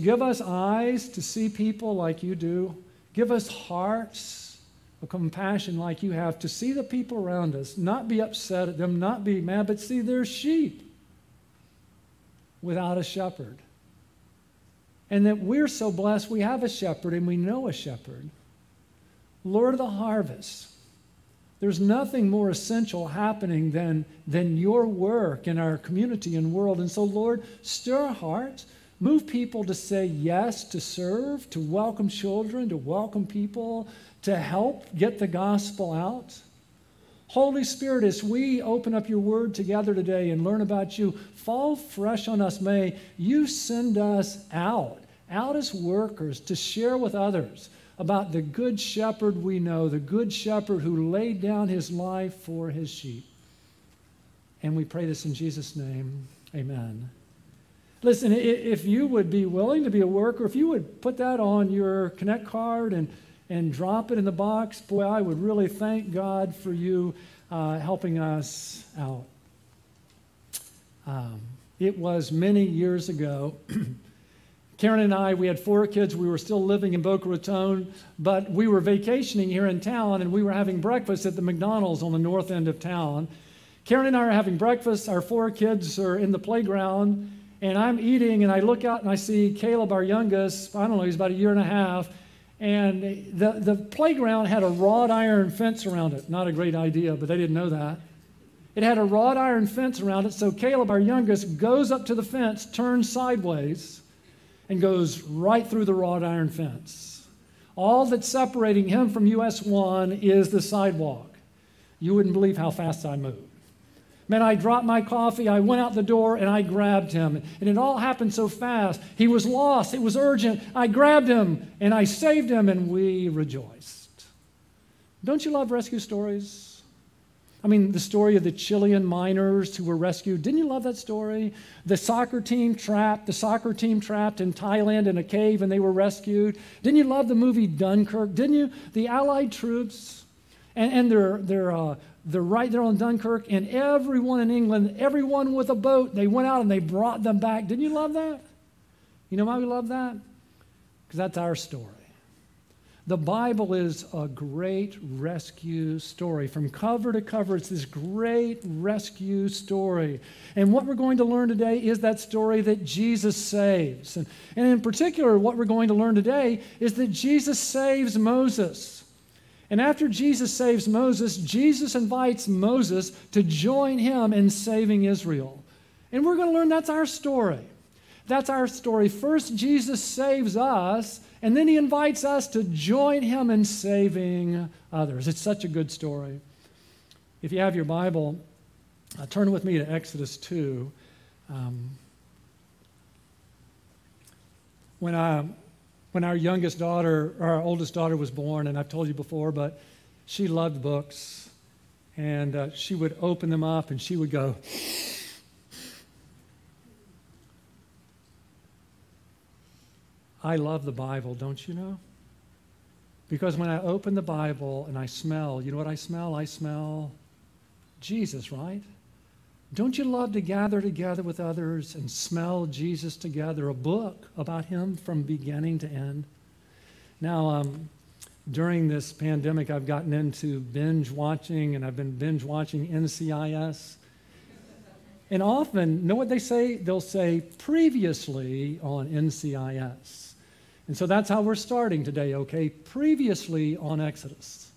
give us eyes to see people like you do. Give us hearts of compassion like you have to see the people around us, not be upset at them, not be mad, but see their sheep without a shepherd. And that we're so blessed we have a shepherd and we know a shepherd. Lord of the harvest, there's nothing more essential happening than, than your work in our community and world. And so, Lord, stir our hearts. Move people to say yes, to serve, to welcome children, to welcome people, to help get the gospel out. Holy Spirit, as we open up your word together today and learn about you, fall fresh on us. May you send us out, out as workers to share with others about the good shepherd we know, the good shepherd who laid down his life for his sheep. And we pray this in Jesus' name. Amen. Listen, if you would be willing to be a worker, if you would put that on your Connect card and, and drop it in the box, boy, I would really thank God for you uh, helping us out. Um, it was many years ago. Karen and I, we had four kids. We were still living in Boca Raton, but we were vacationing here in town and we were having breakfast at the McDonald's on the north end of town. Karen and I are having breakfast. Our four kids are in the playground, and I'm eating, and I look out and I see Caleb, our youngest. I don't know, he's about a year and a half. And the, the playground had a wrought iron fence around it. Not a great idea, but they didn't know that. It had a wrought iron fence around it, so Caleb, our youngest, goes up to the fence, turns sideways and goes right through the wrought iron fence. All that's separating him from US 1 is the sidewalk. You wouldn't believe how fast I moved. Man, I dropped my coffee, I went out the door, and I grabbed him. And it all happened so fast. He was lost, it was urgent. I grabbed him, and I saved him, and we rejoiced. Don't you love rescue stories? I mean, the story of the Chilean miners who were rescued. Didn't you love that story? The soccer team trapped, the soccer team trapped in Thailand in a cave and they were rescued. Didn't you love the movie Dunkirk? Didn't you? The Allied troops, and, and they're, they're, uh, they're right there on Dunkirk, and everyone in England, everyone with a boat, they went out and they brought them back. Didn't you love that? You know why we love that? Because that's our story. The Bible is a great rescue story. From cover to cover, it's this great rescue story. And what we're going to learn today is that story that Jesus saves. And, and in particular, what we're going to learn today is that Jesus saves Moses. And after Jesus saves Moses, Jesus invites Moses to join him in saving Israel. And we're going to learn that's our story. That's our story. First, Jesus saves us, and then he invites us to join him in saving others. It's such a good story. If you have your Bible, uh, turn with me to Exodus 2. Um, when, I, when our youngest daughter, or our oldest daughter, was born, and I've told you before, but she loved books, and uh, she would open them up and she would go, I love the Bible, don't you know? Because when I open the Bible and I smell, you know what I smell? I smell Jesus, right? Don't you love to gather together with others and smell Jesus together? A book about him from beginning to end. Now, um, during this pandemic, I've gotten into binge watching, and I've been binge watching NCIS. And often, know what they say? They'll say previously on NCIS. And so that's how we're starting today, okay? Previously on Exodus.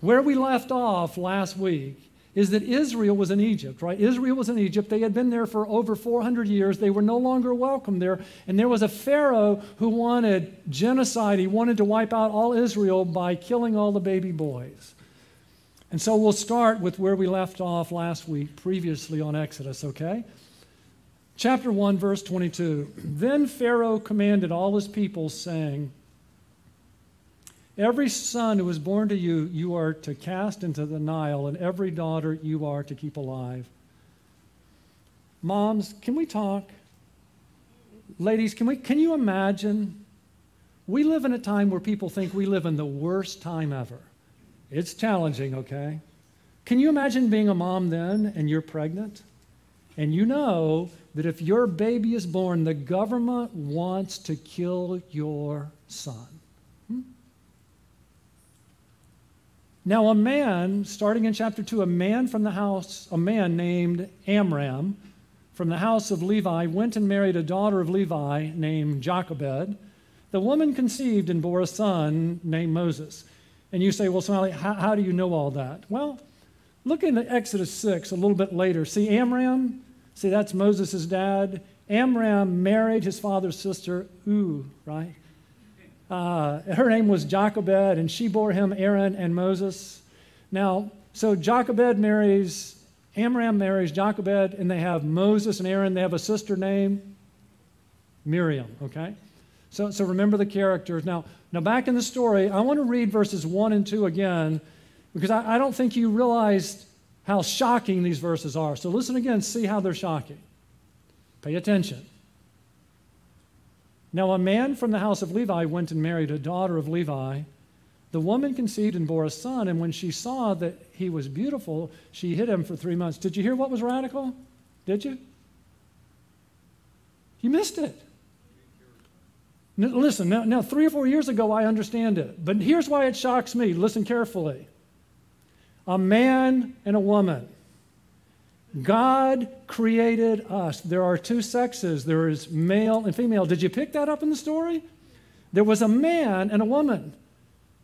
Where we left off last week is that Israel was in Egypt, right? Israel was in Egypt. They had been there for over 400 years. They were no longer welcome there. And there was a Pharaoh who wanted genocide. He wanted to wipe out all Israel by killing all the baby boys. And so we'll start with where we left off last week, previously on Exodus, okay? Chapter 1, verse 22. Then Pharaoh commanded all his people, saying, Every son who is born to you, you are to cast into the Nile, and every daughter you are to keep alive. Moms, can we talk? Ladies, can, we, can you imagine? We live in a time where people think we live in the worst time ever. It's challenging, okay? Can you imagine being a mom then and you're pregnant? And you know that if your baby is born, the government wants to kill your son. Now, a man, starting in chapter 2, a man from the house, a man named Amram from the house of Levi went and married a daughter of Levi named Jochebed. The woman conceived and bore a son named Moses. And you say, well, Smiley, how, how do you know all that? Well, look in Exodus 6 a little bit later. See, Amram, see, that's Moses' dad. Amram married his father's sister, Ooh, right? Uh, her name was Jochebed, and she bore him Aaron and Moses. Now, so Jochebed marries, Amram marries Jochebed, and they have Moses and Aaron. They have a sister named Miriam, okay? So, so remember the characters. Now, now, back in the story, I want to read verses 1 and 2 again because I, I don't think you realized how shocking these verses are. So listen again, see how they're shocking. Pay attention. Now, a man from the house of Levi went and married a daughter of Levi. The woman conceived and bore a son, and when she saw that he was beautiful, she hid him for three months. Did you hear what was radical? Did you? You missed it. Listen, now, now, three or four years ago, I understand it. But here's why it shocks me. Listen carefully. A man and a woman. God created us. There are two sexes there is male and female. Did you pick that up in the story? There was a man and a woman.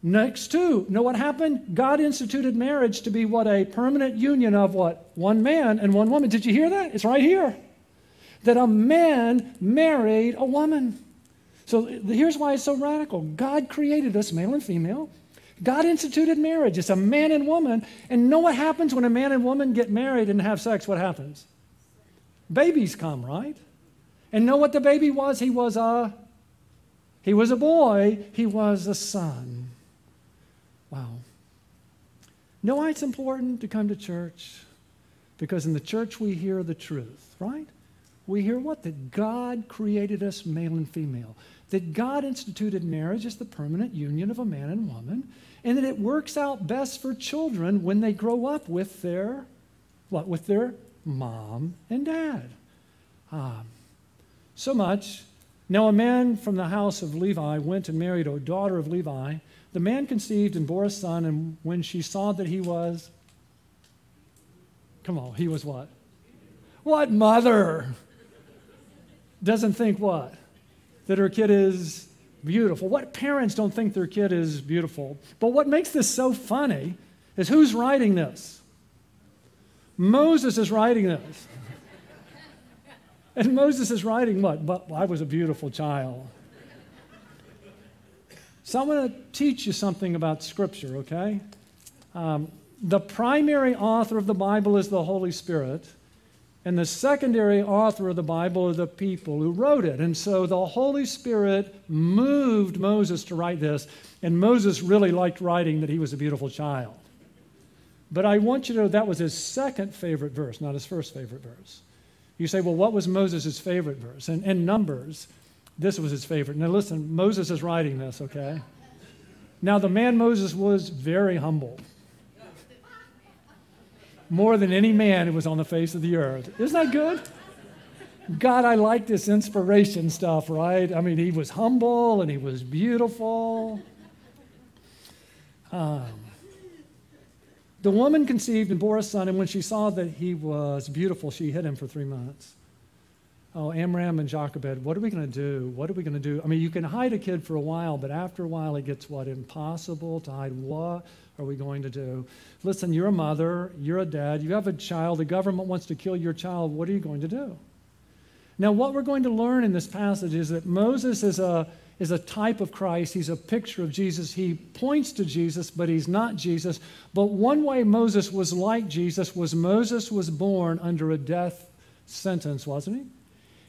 Next to, know what happened? God instituted marriage to be what? A permanent union of what? One man and one woman. Did you hear that? It's right here. That a man married a woman. So here's why it's so radical God created us, male and female. God instituted marriage. It's a man and woman. And know what happens when a man and woman get married and have sex? What happens? Babies come, right? And know what the baby was? He was a he was a boy, he was a son. Wow. Know why it's important to come to church? Because in the church we hear the truth, right? We hear what? That God created us male and female that God instituted marriage as the permanent union of a man and woman, and that it works out best for children when they grow up with their what? With their mom and dad. Um, so much. Now, a man from the house of Levi went and married a daughter of Levi. The man conceived and bore a son, and when she saw that he was, come on, he was what? What mother doesn't think what? that her kid is beautiful. What parents don't think their kid is beautiful? But what makes this so funny is who's writing this? Moses is writing this. And Moses is writing what? But I was a beautiful child. So I'm going to teach you something about Scripture, okay? Um, the primary author of the Bible is the Holy Spirit. And the secondary author of the Bible are the people who wrote it. And so the Holy Spirit moved Moses to write this. And Moses really liked writing that he was a beautiful child. But I want you to know that was his second favorite verse, not his first favorite verse. You say, well, what was Moses' favorite verse? And in Numbers, this was his favorite. Now listen, Moses is writing this, okay? Now, the man Moses was very humble more than any man who was on the face of the earth. Isn't that good? God, I like this inspiration stuff, right? I mean, he was humble and he was beautiful. Um, the woman conceived and bore a son, and when she saw that he was beautiful, she hid him for three months. Oh, Amram and Jochebed, what are we going to do? What are we going to do? I mean, you can hide a kid for a while, but after a while it gets what? Impossible to hide. What are we going to do? Listen, you're a mother, you're a dad, you have a child, the government wants to kill your child. What are you going to do? Now, what we're going to learn in this passage is that Moses is a, is a type of Christ. He's a picture of Jesus. He points to Jesus, but he's not Jesus. But one way Moses was like Jesus was Moses was born under a death sentence, wasn't he?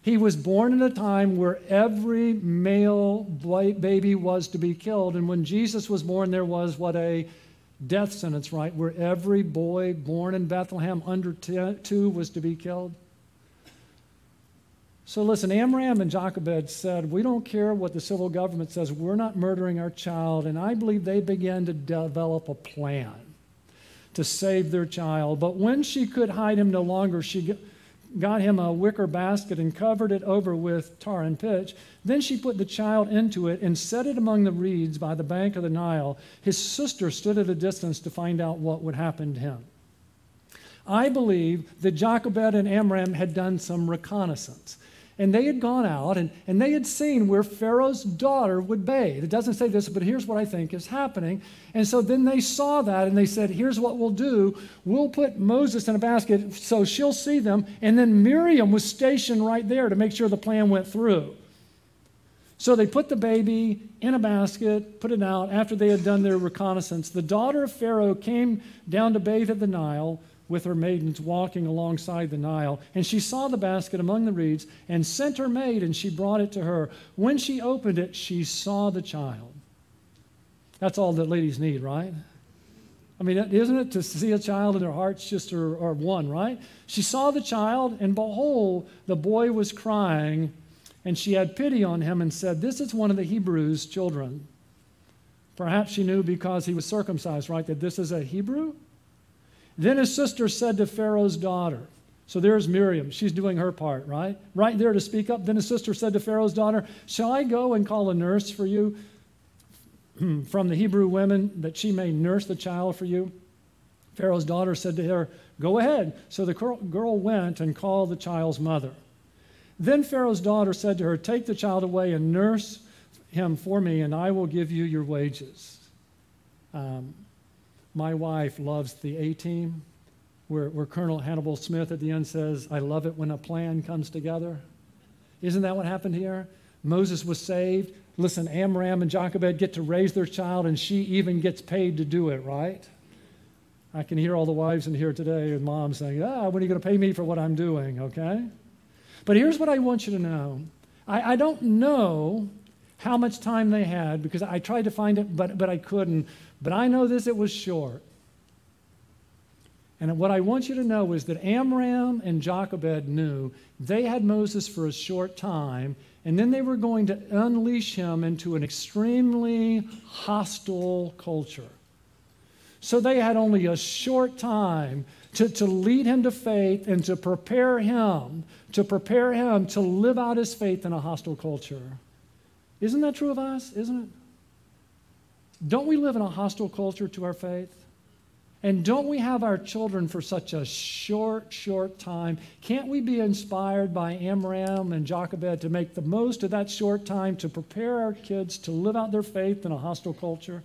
He was born in a time where every male baby was to be killed. And when Jesus was born, there was what a death sentence, right? Where every boy born in Bethlehem under two was to be killed. So listen, Amram and Jochebed said, We don't care what the civil government says, we're not murdering our child. And I believe they began to develop a plan to save their child. But when she could hide him no longer, she got him a wicker basket and covered it over with tar and pitch. Then she put the child into it and set it among the reeds by the bank of the Nile. His sister stood at a distance to find out what would happen to him. I believe that Jochebed and Amram had done some reconnaissance. And they had gone out and, and they had seen where Pharaoh's daughter would bathe. It doesn't say this, but here's what I think is happening. And so then they saw that and they said, Here's what we'll do. We'll put Moses in a basket so she'll see them. And then Miriam was stationed right there to make sure the plan went through. So they put the baby in a basket, put it out after they had done their reconnaissance. The daughter of Pharaoh came down to bathe at the Nile with her maidens walking alongside the Nile. And she saw the basket among the reeds and sent her maid, and she brought it to her. When she opened it, she saw the child. That's all that ladies need, right? I mean, isn't it to see a child and their hearts just are, are one, right? She saw the child, and behold, the boy was crying, and she had pity on him and said, This is one of the Hebrews' children. Perhaps she knew because he was circumcised, right, that this is a Hebrew? Then his sister said to Pharaoh's daughter, so there's Miriam. She's doing her part, right? Right there to speak up. Then his sister said to Pharaoh's daughter, Shall I go and call a nurse for you from the Hebrew women that she may nurse the child for you? Pharaoh's daughter said to her, Go ahead. So the girl went and called the child's mother. Then Pharaoh's daughter said to her, Take the child away and nurse him for me, and I will give you your wages. Um, my wife loves the A team, where, where Colonel Hannibal Smith at the end says, I love it when a plan comes together. Isn't that what happened here? Moses was saved. Listen, Amram and Jochebed get to raise their child, and she even gets paid to do it, right? I can hear all the wives in here today and moms saying, Ah, when are you going to pay me for what I'm doing, okay? But here's what I want you to know I, I don't know how much time they had because I tried to find it, but, but I couldn't. But I know this, it was short. And what I want you to know is that Amram and Jochebed knew they had Moses for a short time, and then they were going to unleash him into an extremely hostile culture. So they had only a short time to, to lead him to faith and to prepare him, to prepare him to live out his faith in a hostile culture. Isn't that true of us? Isn't it? Don't we live in a hostile culture to our faith? And don't we have our children for such a short, short time? Can't we be inspired by Amram and Jochebed to make the most of that short time to prepare our kids to live out their faith in a hostile culture?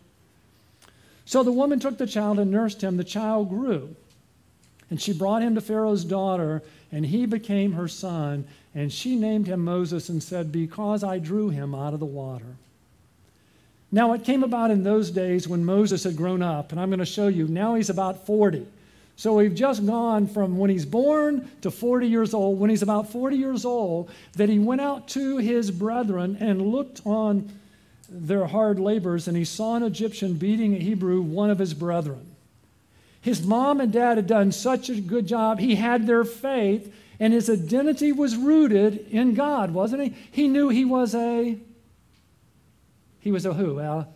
So the woman took the child and nursed him. The child grew. And she brought him to Pharaoh's daughter, and he became her son. And she named him Moses and said, Because I drew him out of the water. Now, it came about in those days when Moses had grown up, and I'm going to show you. Now he's about 40. So we've just gone from when he's born to 40 years old. When he's about 40 years old, that he went out to his brethren and looked on their hard labors, and he saw an Egyptian beating a Hebrew, one of his brethren. His mom and dad had done such a good job. He had their faith, and his identity was rooted in God, wasn't he? He knew he was a he was a who? A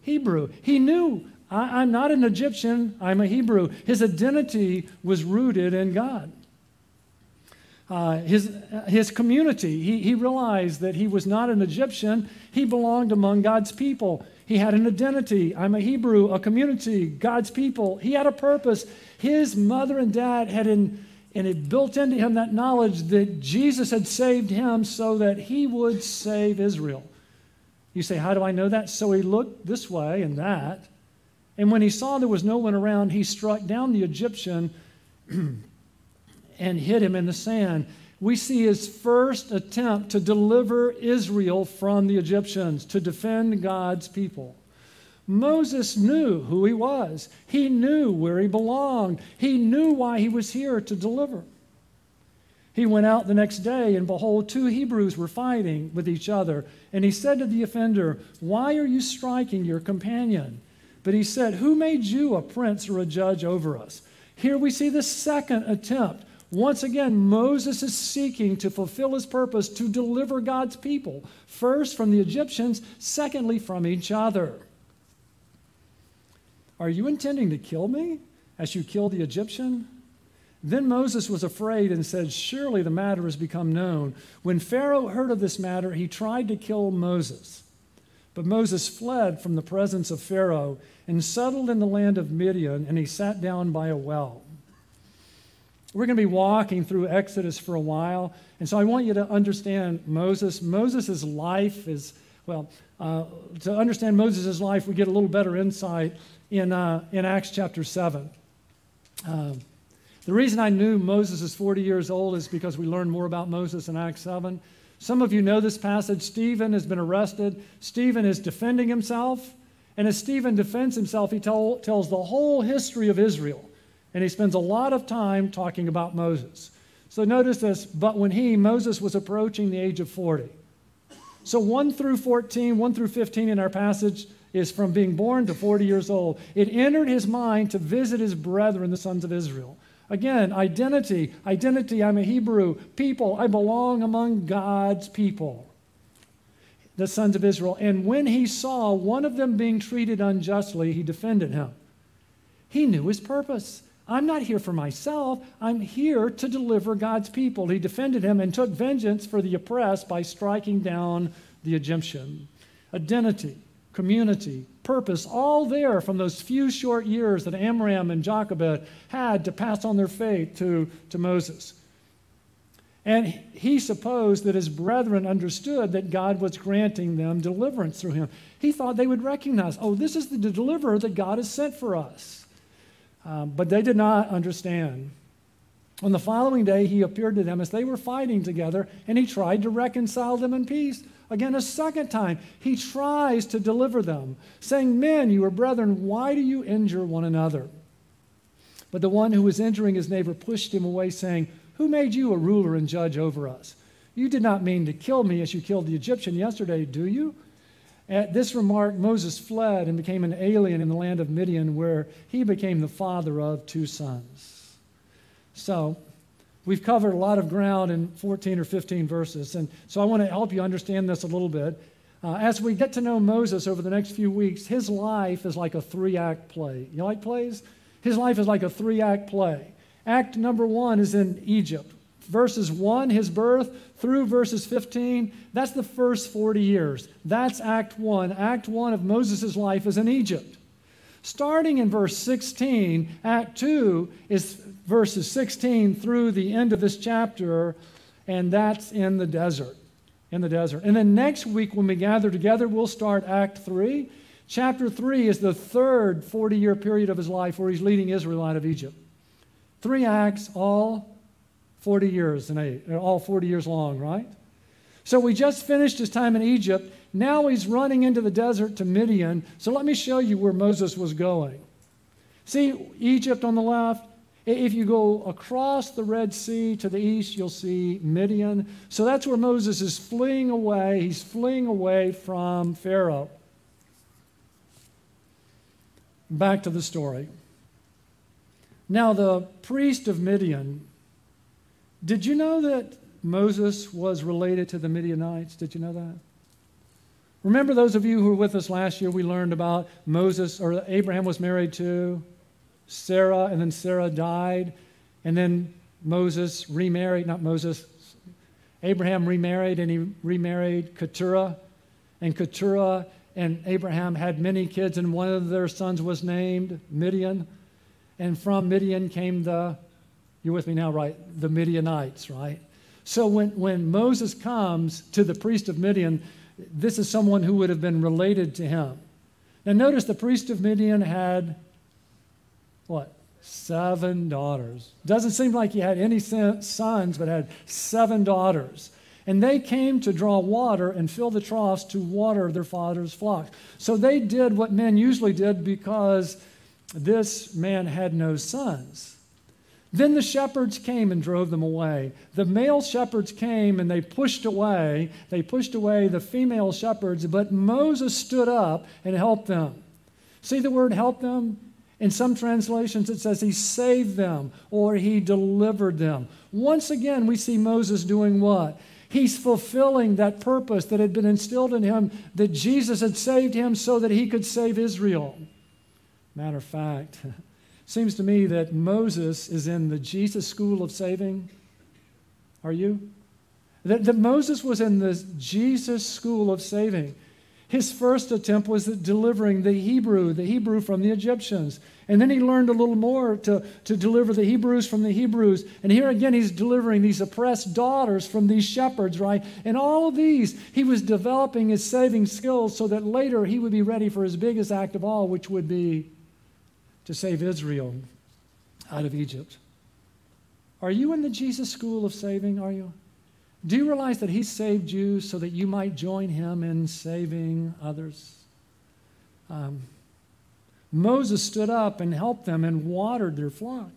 Hebrew. He knew, I, am not an Egyptian, I'm a Hebrew. His identity was rooted in God. Uh, his, his community, he, he realized that he was not an Egyptian, he belonged among God's people. He had an identity. I'm a Hebrew, a community, God's people. He had a purpose. His mother and dad had in, and it built into him that knowledge that Jesus had saved him so that he would save Israel. You say, How do I know that? So he looked this way and that. And when he saw there was no one around, he struck down the Egyptian and hit him in the sand. We see his first attempt to deliver Israel from the Egyptians, to defend God's people. Moses knew who he was. He knew where he belonged. He knew why he was here to deliver. He went out the next day, and behold, two Hebrews were fighting with each other. And he said to the offender, Why are you striking your companion? But he said, Who made you a prince or a judge over us? Here we see the second attempt. Once again, Moses is seeking to fulfill his purpose to deliver God's people, first from the Egyptians, secondly from each other. Are you intending to kill me as you killed the Egyptian? Then Moses was afraid and said, Surely the matter has become known. When Pharaoh heard of this matter, he tried to kill Moses. But Moses fled from the presence of Pharaoh and settled in the land of Midian, and he sat down by a well. We're going to be walking through Exodus for a while, and so I want you to understand Moses. Moses' life is, well, uh, to understand Moses' life, we get a little better insight in, uh, in Acts chapter 7. Uh, the reason I knew Moses is 40 years old is because we learned more about Moses in Acts 7. Some of you know this passage. Stephen has been arrested. Stephen is defending himself. And as Stephen defends himself, he tell, tells the whole history of Israel. And he spends a lot of time talking about Moses. So notice this, but when he, Moses, was approaching the age of 40. So 1 through 14, 1 through 15 in our passage is from being born to 40 years old. It entered his mind to visit his brethren, the sons of Israel. Again, identity. Identity, I'm a Hebrew. People, I belong among God's people, the sons of Israel. And when he saw one of them being treated unjustly, he defended him. He knew his purpose. I'm not here for myself. I'm here to deliver God's people. He defended him and took vengeance for the oppressed by striking down the Egyptian. Identity community, purpose, all there from those few short years that Amram and Jochebed had to pass on their faith to, to Moses. And he supposed that his brethren understood that God was granting them deliverance through him. He thought they would recognize, oh, this is the deliverer that God has sent for us. Um, but they did not understand. On the following day, he appeared to them as they were fighting together, and he tried to reconcile them in peace. Again, a second time, he tries to deliver them, saying, Men, you are brethren, why do you injure one another? But the one who was injuring his neighbor pushed him away, saying, Who made you a ruler and judge over us? You did not mean to kill me as you killed the Egyptian yesterday, do you? At this remark, Moses fled and became an alien in the land of Midian, where he became the father of two sons. So, We've covered a lot of ground in 14 or 15 verses, and so I want to help you understand this a little bit. Uh, as we get to know Moses over the next few weeks, his life is like a three act play. You like plays? His life is like a three act play. Act number one is in Egypt. Verses 1, his birth, through verses 15, that's the first 40 years. That's Act 1. Act 1 of Moses' life is in Egypt. Starting in verse 16, Act 2 is verses 16 through the end of this chapter, and that's in the desert. In the desert. And then next week, when we gather together, we'll start Act 3. Chapter 3 is the third 40 year period of his life where he's leading Israel out of Egypt. Three acts, all 40 years and eight, uh, all 40 years long, right? So we just finished his time in Egypt. Now he's running into the desert to Midian. So let me show you where Moses was going. See Egypt on the left, if you go across the Red Sea to the east, you'll see Midian. So that's where Moses is fleeing away. He's fleeing away from Pharaoh. Back to the story. Now, the priest of Midian, did you know that Moses was related to the Midianites? Did you know that? Remember those of you who were with us last year, we learned about Moses, or Abraham was married to Sarah, and then Sarah died, and then Moses remarried, not Moses, Abraham remarried, and he remarried Keturah, and Keturah and Abraham had many kids, and one of their sons was named Midian, and from Midian came the, you're with me now, right? The Midianites, right? So when, when Moses comes to the priest of Midian, this is someone who would have been related to him. Now notice the priest of Midian had what? Seven daughters. Doesn't seem like he had any sons, but had seven daughters. And they came to draw water and fill the troughs to water their father's flock. So they did what men usually did because this man had no sons. Then the shepherds came and drove them away. The male shepherds came and they pushed away. They pushed away the female shepherds, but Moses stood up and helped them. See the word help them? In some translations, it says he saved them or he delivered them. Once again, we see Moses doing what? He's fulfilling that purpose that had been instilled in him that Jesus had saved him so that he could save Israel. Matter of fact, Seems to me that Moses is in the Jesus school of saving. Are you? That, that Moses was in the Jesus school of saving. His first attempt was at delivering the Hebrew, the Hebrew from the Egyptians. And then he learned a little more to, to deliver the Hebrews from the Hebrews. And here again, he's delivering these oppressed daughters from these shepherds, right? And all of these, he was developing his saving skills so that later he would be ready for his biggest act of all, which would be to save Israel out of Egypt. Are you in the Jesus school of saving? Are you? Do you realize that he saved you so that you might join him in saving others? Um, Moses stood up and helped them and watered their flock.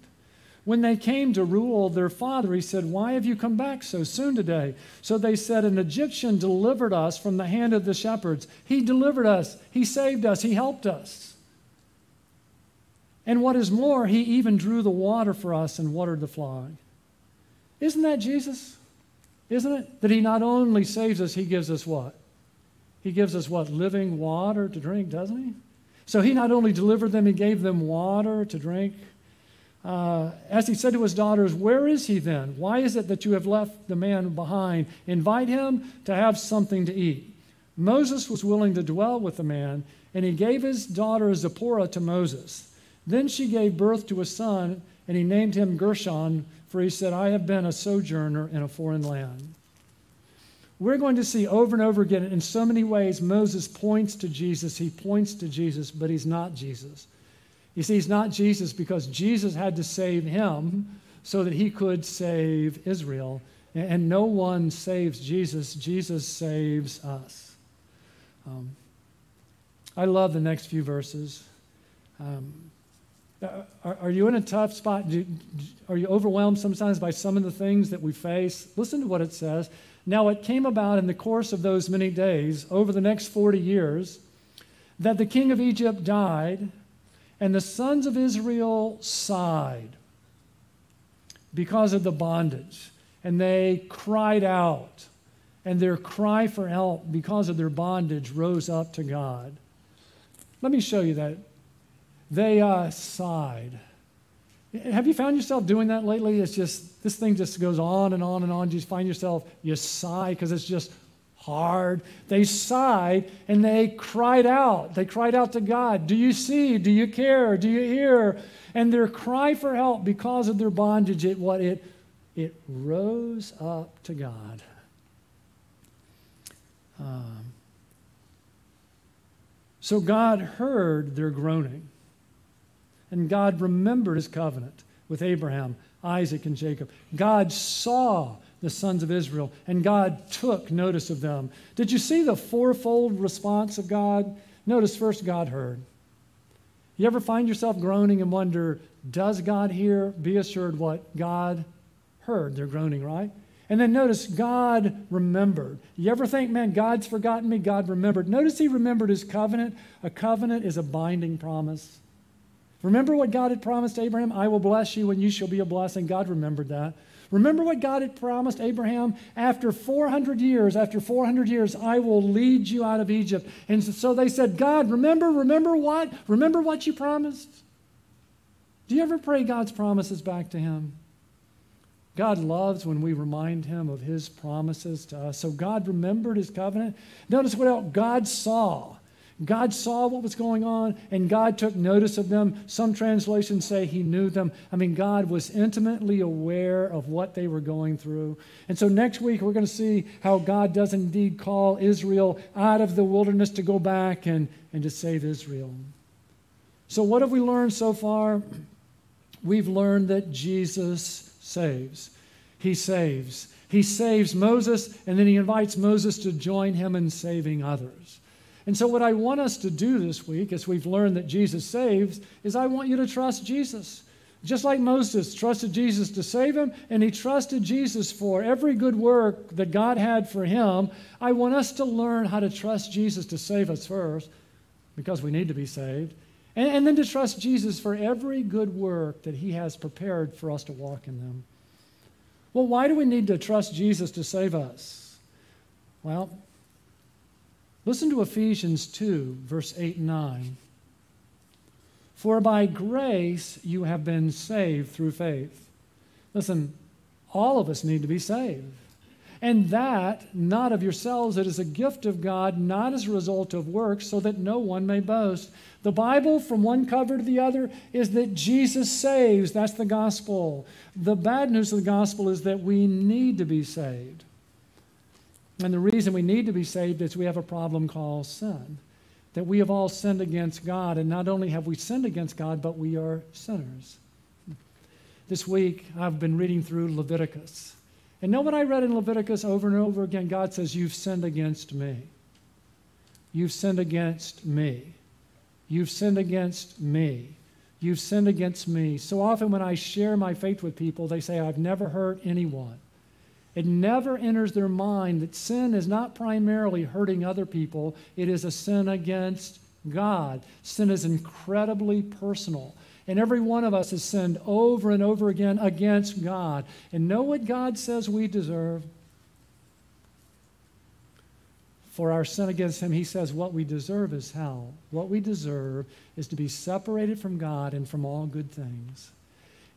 When they came to Reuel their father, he said, Why have you come back so soon today? So they said, An Egyptian delivered us from the hand of the shepherds. He delivered us, he saved us, he helped us. And what is more, he even drew the water for us and watered the flock. Isn't that Jesus? Isn't it? That he not only saves us, he gives us what? He gives us what? Living water to drink, doesn't he? So he not only delivered them, he gave them water to drink. Uh, as he said to his daughters, Where is he then? Why is it that you have left the man behind? Invite him to have something to eat. Moses was willing to dwell with the man, and he gave his daughter Zipporah to Moses. Then she gave birth to a son, and he named him Gershom, for he said, I have been a sojourner in a foreign land. We're going to see over and over again, in so many ways, Moses points to Jesus. He points to Jesus, but he's not Jesus. You see, he's not Jesus because Jesus had to save him so that he could save Israel. And no one saves Jesus, Jesus saves us. Um, I love the next few verses. Um, Uh, are, are, you in a tough spot? Do, are you overwhelmed sometimes by some of the things that we face? Listen to what it says. Now, it came about in the course of those many days, over the next 40 years, that the king of Egypt died, and the sons of Israel sighed because of the bondage, and they cried out, and their cry for help because of their bondage rose up to God. Let me show you that they uh, sighed. Have you found yourself doing that lately? It's just, this thing just goes on and on and on. You find yourself, you sigh because it's just hard. They sighed and they cried out. They cried out to God, Do you see? Do you care? Do you hear? And their cry for help because of their bondage, it what it it rose up to God. Um, so God heard their groaning. And God remembered his covenant with Abraham, Isaac, and Jacob. God saw the sons of Israel, and God took notice of them. Did you see the fourfold response of God? Notice first, God heard. You ever find yourself groaning and wonder, does God hear? Be assured what? God heard. They're groaning, right? And then notice God remembered. You ever think, man, God's forgotten me? God remembered. Notice he remembered his covenant. A covenant is a binding promise. Remember what God had promised Abraham? I will bless you and you shall be a blessing. God remembered that. Remember what God had promised Abraham? After 400 years, after 400 years, I will lead you out of Egypt. And so they said, God, remember, remember what? Remember what you promised? Do you ever pray God's promises back to Him? God loves when we remind Him of His promises to us. So God remembered His covenant. Notice what else God saw. God saw what was going on and God took notice of them. Some translations say he knew them. I mean, God was intimately aware of what they were going through. And so next week, we're going to see how God does indeed call Israel out of the wilderness to go back and, and to save Israel. So, what have we learned so far? We've learned that Jesus saves. He saves. He saves Moses, and then he invites Moses to join him in saving others. And so, what I want us to do this week, as we've learned that Jesus saves, is I want you to trust Jesus. Just like Moses trusted Jesus to save him, and he trusted Jesus for every good work that God had for him, I want us to learn how to trust Jesus to save us first, because we need to be saved, and, and then to trust Jesus for every good work that he has prepared for us to walk in them. Well, why do we need to trust Jesus to save us? Well, Listen to Ephesians 2, verse 8 and 9. For by grace you have been saved through faith. Listen, all of us need to be saved. And that, not of yourselves, it is a gift of God, not as a result of works, so that no one may boast. The Bible, from one cover to the other, is that Jesus saves. That's the gospel. The bad news of the gospel is that we need to be saved. And the reason we need to be saved is we have a problem called sin. That we have all sinned against God, and not only have we sinned against God, but we are sinners. This week, I've been reading through Leviticus. And know what I read in Leviticus over and over again? God says, You've sinned against me. You've sinned against me. You've sinned against me. You've sinned against me. So often when I share my faith with people, they say, I've never hurt anyone. It never enters their mind that sin is not primarily hurting other people, it is a sin against God. Sin is incredibly personal. And every one of us has sinned over and over again against God. And know what God says we deserve? For our sin against Him, He says what we deserve is hell. What we deserve is to be separated from God and from all good things.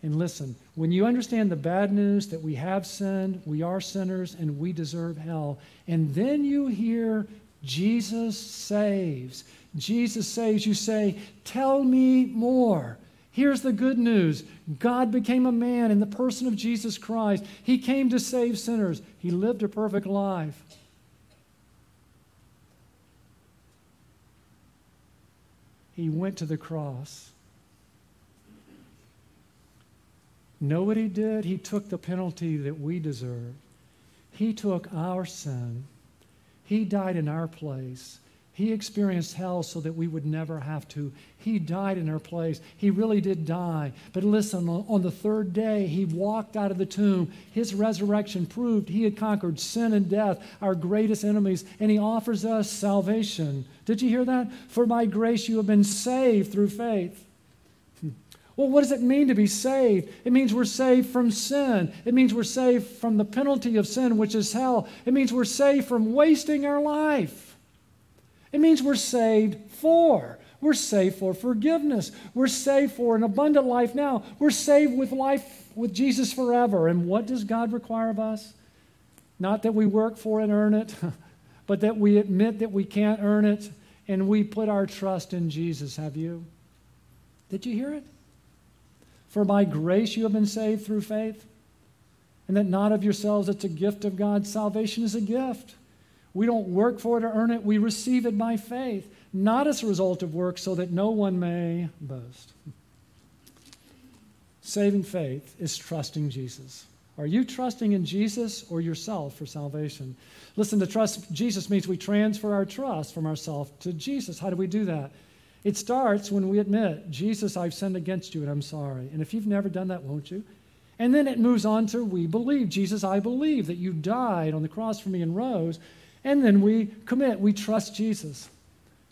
And listen, when you understand the bad news that we have sinned, we are sinners, and we deserve hell, and then you hear Jesus saves, Jesus saves, you say, Tell me more. Here's the good news God became a man in the person of Jesus Christ. He came to save sinners, He lived a perfect life. He went to the cross. Know what He did? He took the penalty that we deserve. He took our sin. He died in our place. He experienced hell so that we would never have to. He died in our place. He really did die. But listen, on the third day, he walked out of the tomb. His resurrection proved he had conquered sin and death, our greatest enemies, and he offers us salvation. Did you hear that? For by grace you have been saved through faith. Well, what does it mean to be saved? It means we're saved from sin. It means we're saved from the penalty of sin, which is hell. It means we're saved from wasting our life. It means we're saved for. We're saved for forgiveness. We're saved for an abundant life now. We're saved with life with Jesus forever. And what does God require of us? Not that we work for and earn it, but that we admit that we can't earn it and we put our trust in Jesus. Have you? Did you hear it? For by grace you have been saved through faith, and that not of yourselves, it's a gift of God. Salvation is a gift. We don't work for it or earn it. We receive it by faith, not as a result of work, so that no one may boast. Saving faith is trusting Jesus. Are you trusting in Jesus or yourself for salvation? Listen, to trust Jesus means we transfer our trust from ourselves to Jesus. How do we do that? It starts when we admit, Jesus, I've sinned against you and I'm sorry. And if you've never done that, won't you? And then it moves on to we believe. Jesus, I believe that you died on the cross for me and rose. And then we commit, we trust Jesus.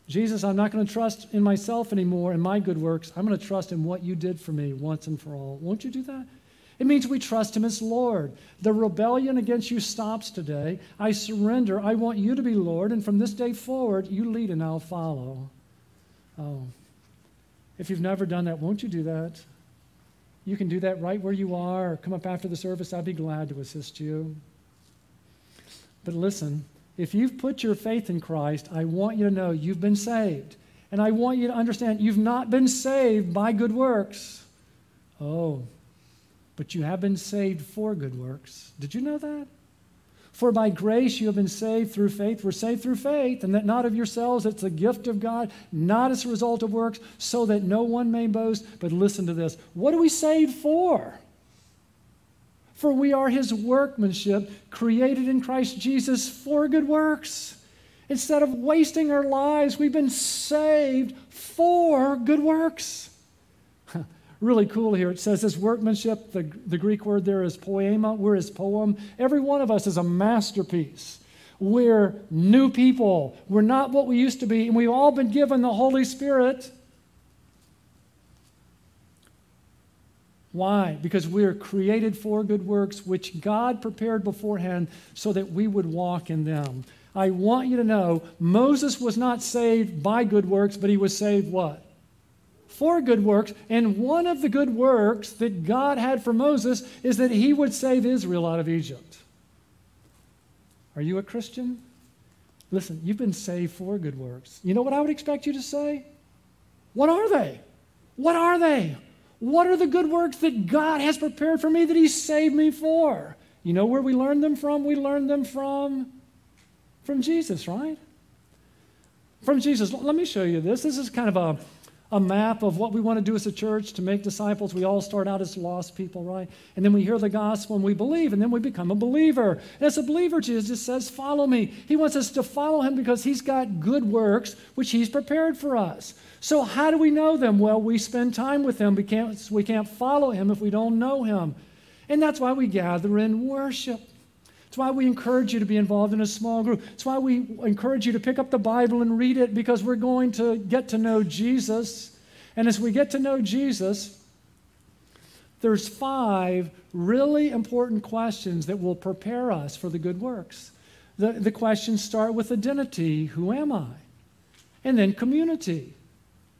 Jesus, I'm not going to trust in myself anymore and my good works. I'm going to trust in what you did for me once and for all. Won't you do that? It means we trust him as Lord. The rebellion against you stops today. I surrender. I want you to be Lord, and from this day forward, you lead and I'll follow. Oh. If you've never done that, won't you do that? You can do that right where you are, come up after the service. I'd be glad to assist you. But listen, if you've put your faith in Christ, I want you to know you've been saved. And I want you to understand you've not been saved by good works. Oh, but you have been saved for good works. Did you know that? For by grace you have been saved through faith. We're saved through faith, and that not of yourselves, it's a gift of God, not as a result of works, so that no one may boast. But listen to this what are we saved for? For we are his workmanship, created in Christ Jesus for good works. Instead of wasting our lives, we've been saved for good works. Really cool here. It says this workmanship, the, the Greek word there is poema, we're his poem. Every one of us is a masterpiece. We're new people. We're not what we used to be, and we've all been given the Holy Spirit Why? Because we are created for good works, which God prepared beforehand so that we would walk in them. I want you to know Moses was not saved by good works, but he was saved what? For good works. And one of the good works that God had for Moses is that he would save Israel out of Egypt. Are you a Christian? Listen, you've been saved for good works. You know what I would expect you to say? What are they? What are they? What are the good works that God has prepared for me that He saved me for? You know where we learned them from? We learned them from, from Jesus, right? From Jesus. Let me show you this. This is kind of a a map of what we want to do as a church to make disciples. We all start out as lost people, right? And then we hear the gospel and we believe, and then we become a believer. And as a believer, Jesus says, Follow me. He wants us to follow him because he's got good works which he's prepared for us. So, how do we know them? Well, we spend time with him. We can't, we can't follow him if we don't know him. And that's why we gather in worship. It's why we encourage you to be involved in a small group. It's why we encourage you to pick up the Bible and read it because we're going to get to know Jesus. And as we get to know Jesus, there's five really important questions that will prepare us for the good works. The, the questions start with identity who am I? And then community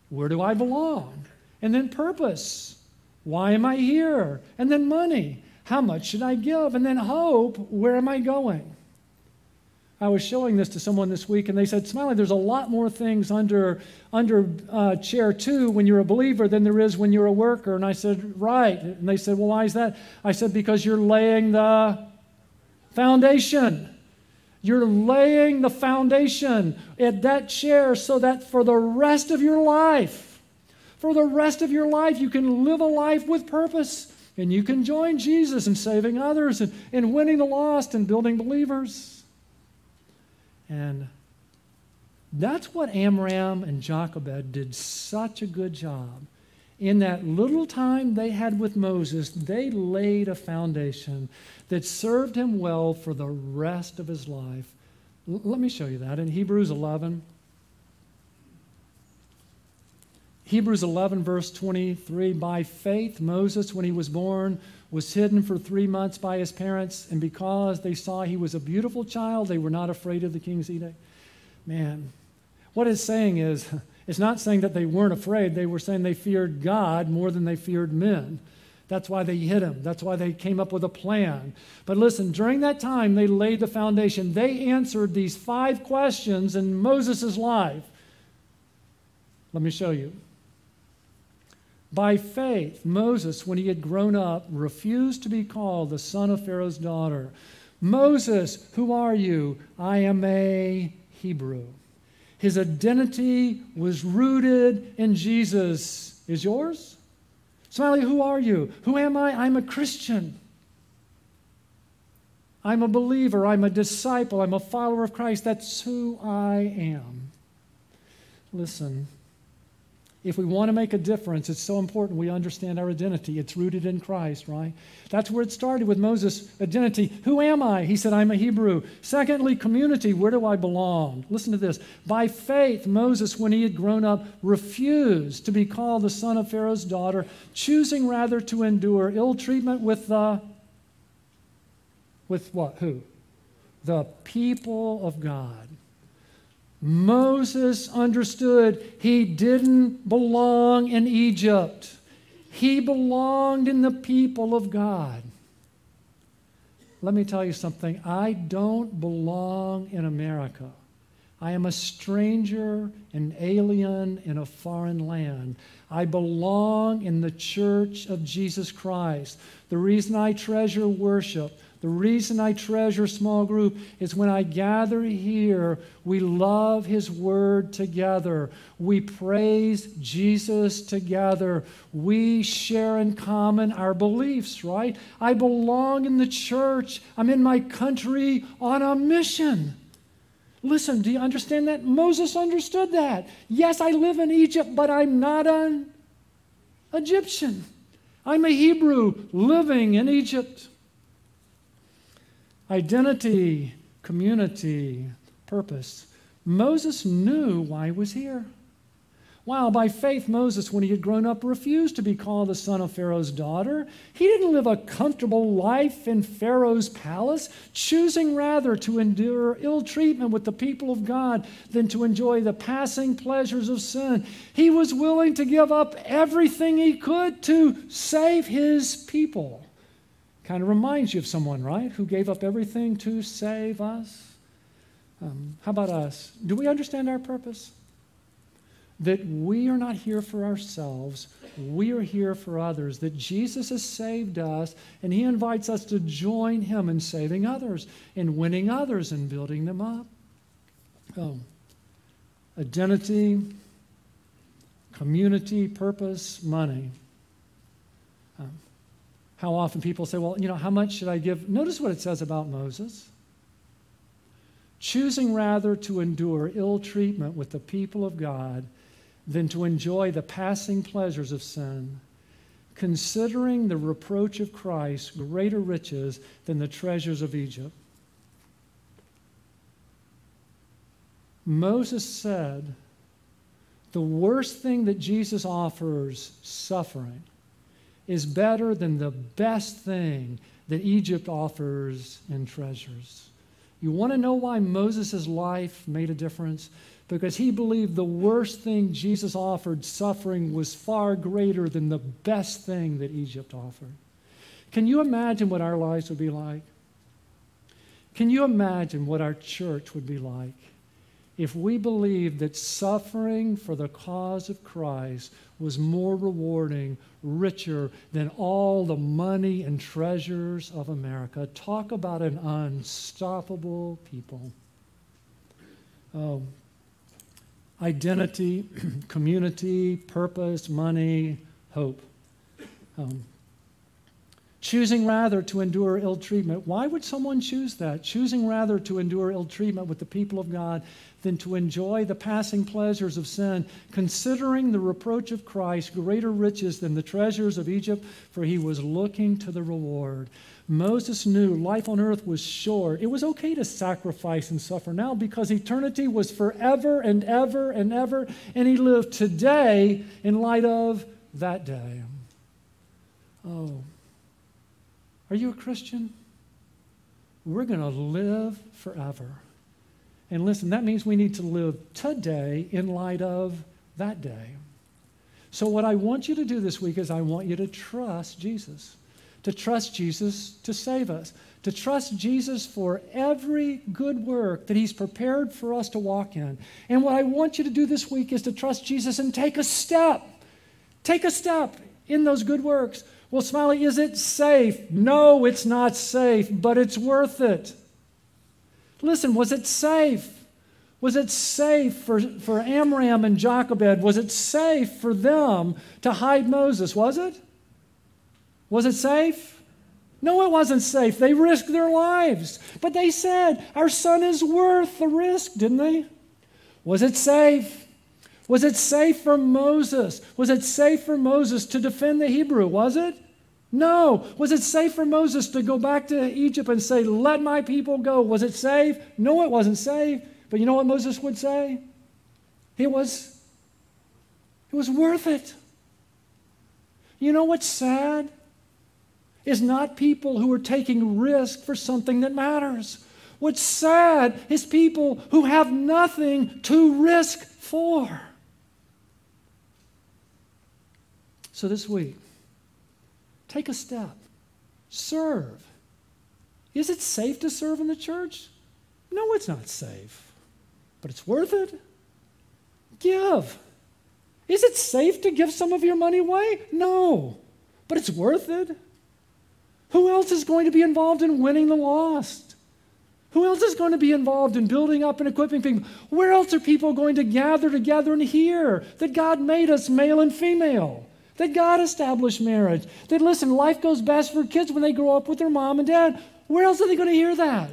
where do I belong? And then purpose why am I here? And then money how much should I give? And then hope, where am I going? I was showing this to someone this week, and they said, Smiley, there's a lot more things under, under uh, chair two when you're a believer than there is when you're a worker. And I said, Right. And they said, Well, why is that? I said, Because you're laying the foundation. You're laying the foundation at that chair so that for the rest of your life, for the rest of your life, you can live a life with purpose. And you can join Jesus in saving others and, and winning the lost and building believers. And that's what Amram and Jochebed did such a good job. In that little time they had with Moses, they laid a foundation that served him well for the rest of his life. L- let me show you that in Hebrews 11. Hebrews 11, verse 23 By faith, Moses, when he was born, was hidden for three months by his parents, and because they saw he was a beautiful child, they were not afraid of the king's edict. Man, what it's saying is, it's not saying that they weren't afraid. They were saying they feared God more than they feared men. That's why they hid him. That's why they came up with a plan. But listen, during that time, they laid the foundation. They answered these five questions in Moses' life. Let me show you. By faith, Moses, when he had grown up, refused to be called the son of Pharaoh's daughter. Moses, who are you? I am a Hebrew. His identity was rooted in Jesus. Is yours? Smiley, who are you? Who am I? I'm a Christian. I'm a believer. I'm a disciple. I'm a follower of Christ. That's who I am. Listen, if we want to make a difference, it's so important we understand our identity. It's rooted in Christ, right? That's where it started with Moses' identity. Who am I? He said, I'm a Hebrew. Secondly, community. Where do I belong? Listen to this. By faith, Moses, when he had grown up, refused to be called the son of Pharaoh's daughter, choosing rather to endure ill treatment with the. With what? Who? The people of God. Moses understood he didn't belong in Egypt. He belonged in the people of God. Let me tell you something. I don't belong in America. I am a stranger, an alien in a foreign land. I belong in the church of Jesus Christ. The reason I treasure worship, the reason I treasure small group is when I gather here, we love His Word together. We praise Jesus together. We share in common our beliefs, right? I belong in the church. I'm in my country on a mission. Listen, do you understand that? Moses understood that. Yes, I live in Egypt, but I'm not an Egyptian. I'm a Hebrew living in Egypt. Identity, community, purpose. Moses knew why he was here. Wow, by faith, Moses, when he had grown up, refused to be called the son of Pharaoh's daughter. He didn't live a comfortable life in Pharaoh's palace, choosing rather to endure ill treatment with the people of God than to enjoy the passing pleasures of sin. He was willing to give up everything he could to save his people. Kind of reminds you of someone, right, who gave up everything to save us. Um, how about us? Do we understand our purpose? that we are not here for ourselves, we are here for others, that Jesus has saved us, and He invites us to join Him in saving others, in winning others, and building them up. Oh, identity, community, purpose, money. Um, how often people say, well, you know, how much should I give? Notice what it says about Moses. Choosing rather to endure ill treatment with the people of God than to enjoy the passing pleasures of sin, considering the reproach of Christ greater riches than the treasures of Egypt. Moses said, the worst thing that Jesus offers, suffering, is better than the best thing that Egypt offers in treasures. You want to know why Moses' life made a difference? because he believed the worst thing Jesus offered, suffering, was far greater than the best thing that Egypt offered. Can you imagine what our lives would be like? Can you imagine what our church would be like if we believed that suffering for the cause of Christ was more rewarding, richer than all the money and treasures of America? Talk about an unstoppable people. Oh, identity, community, purpose, money, hope. Um, choosing rather to endure ill treatment. Why would someone choose that? Choosing rather to endure ill treatment with the people of God than to enjoy the passing pleasures of sin, considering the reproach of Christ greater riches than the treasures of Egypt, for he was looking to the reward. Moses knew life on earth was short. It was okay to sacrifice and suffer now because eternity was forever and ever and ever, and he lived today in light of that day. Oh, are you a Christian? We're going to live forever. And listen, that means we need to live today in light of that day. So, what I want you to do this week is I want you to trust Jesus to trust Jesus to save us, to trust Jesus for every good work that He's prepared for us to walk in. And what I want you to do this week is to trust Jesus and take a step. Take a step in those good works. Well, Smiley, is it safe? No, it's not safe, but it's worth it. Listen, was it safe? Was it safe for, for Amram and Jochebed? Was it safe for them to hide Moses? Was it? Was it safe? No, it wasn't safe. They risked their lives. But they said, Our son is worth the risk, didn't they? Was it safe? Was it safe for Moses? Was it safe for Moses to defend the Hebrew? Was it? No. Was it safe for Moses to go back to Egypt and say, Let my people go? Was it safe? No, it wasn't safe. But you know what Moses would say? It was, it was worth it. You know what's sad? is not people who are taking risk for something that matters. What's sad is people who have nothing to risk for. So this week, take a step. Serve. Is it safe to serve in the church? No, it's not safe, but it's worth it. Give. Is it safe to give some of your money away? No, but it's worth it. Who else is going to be involved in winning the lost? Who else is going to be involved in building up and equipping people? Where else are people going to gather together and hear that God made us male and female? That God established marriage? That, listen, life goes best for kids when they grow up with their mom and dad. Where else are they going to hear that?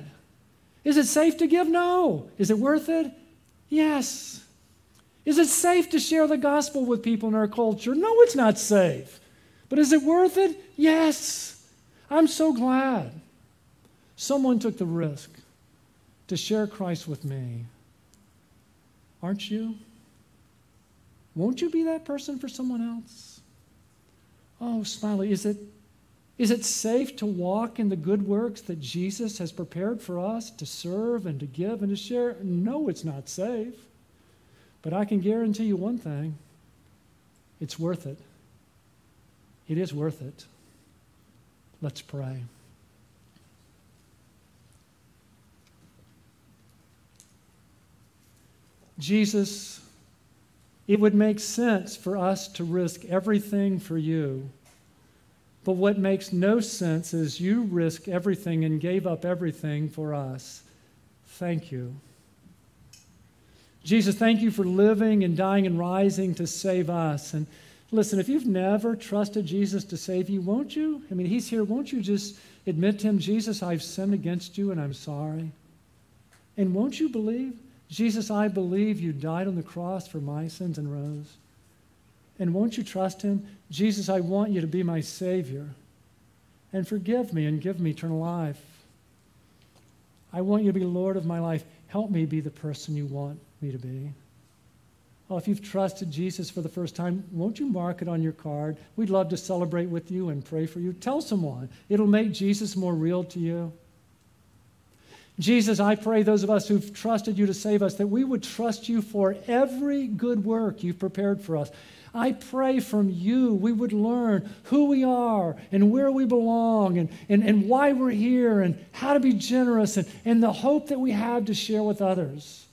Is it safe to give? No. Is it worth it? Yes. Is it safe to share the gospel with people in our culture? No, it's not safe. But is it worth it? Yes. I'm so glad someone took the risk to share Christ with me. Aren't you? Won't you be that person for someone else? Oh, Smiley, is it, is it safe to walk in the good works that Jesus has prepared for us to serve and to give and to share? No, it's not safe. But I can guarantee you one thing it's worth it. It is worth it. Let's pray. Jesus, it would make sense for us to risk everything for you. But what makes no sense is you risked everything and gave up everything for us. Thank you. Jesus, thank you for living and dying and rising to save us. And listen, if you've never trusted Jesus to save you, won't you? I mean, He's here. Won't you just admit to Him, Jesus, I've sinned against you and I'm sorry? And won't you believe? Jesus, I believe you died on the cross for my sins and rose. And won't you trust him? Jesus, I want you to be my Savior. And forgive me and give me eternal life. I want you to be Lord of my life. Help me be the person you want me to be. Oh, if you've trusted Jesus for the first time, won't you mark it on your card? We'd love to celebrate with you and pray for you. Tell someone. It'll make Jesus more real to you. Jesus, I pray those of us who've trusted you to save us, that we would trust you for every good work you've prepared for us. I pray from you we would learn who we are and where we belong and, and, and why we're here and how to be generous and, and the hope that we have to share with others.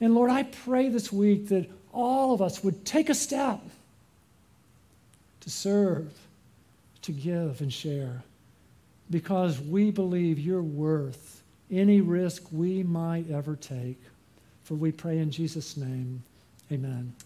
And Lord, I pray this week that all of us would take a step to serve, to give, and share because we believe you're worth any risk we might ever take. For we pray in Jesus' name, amen.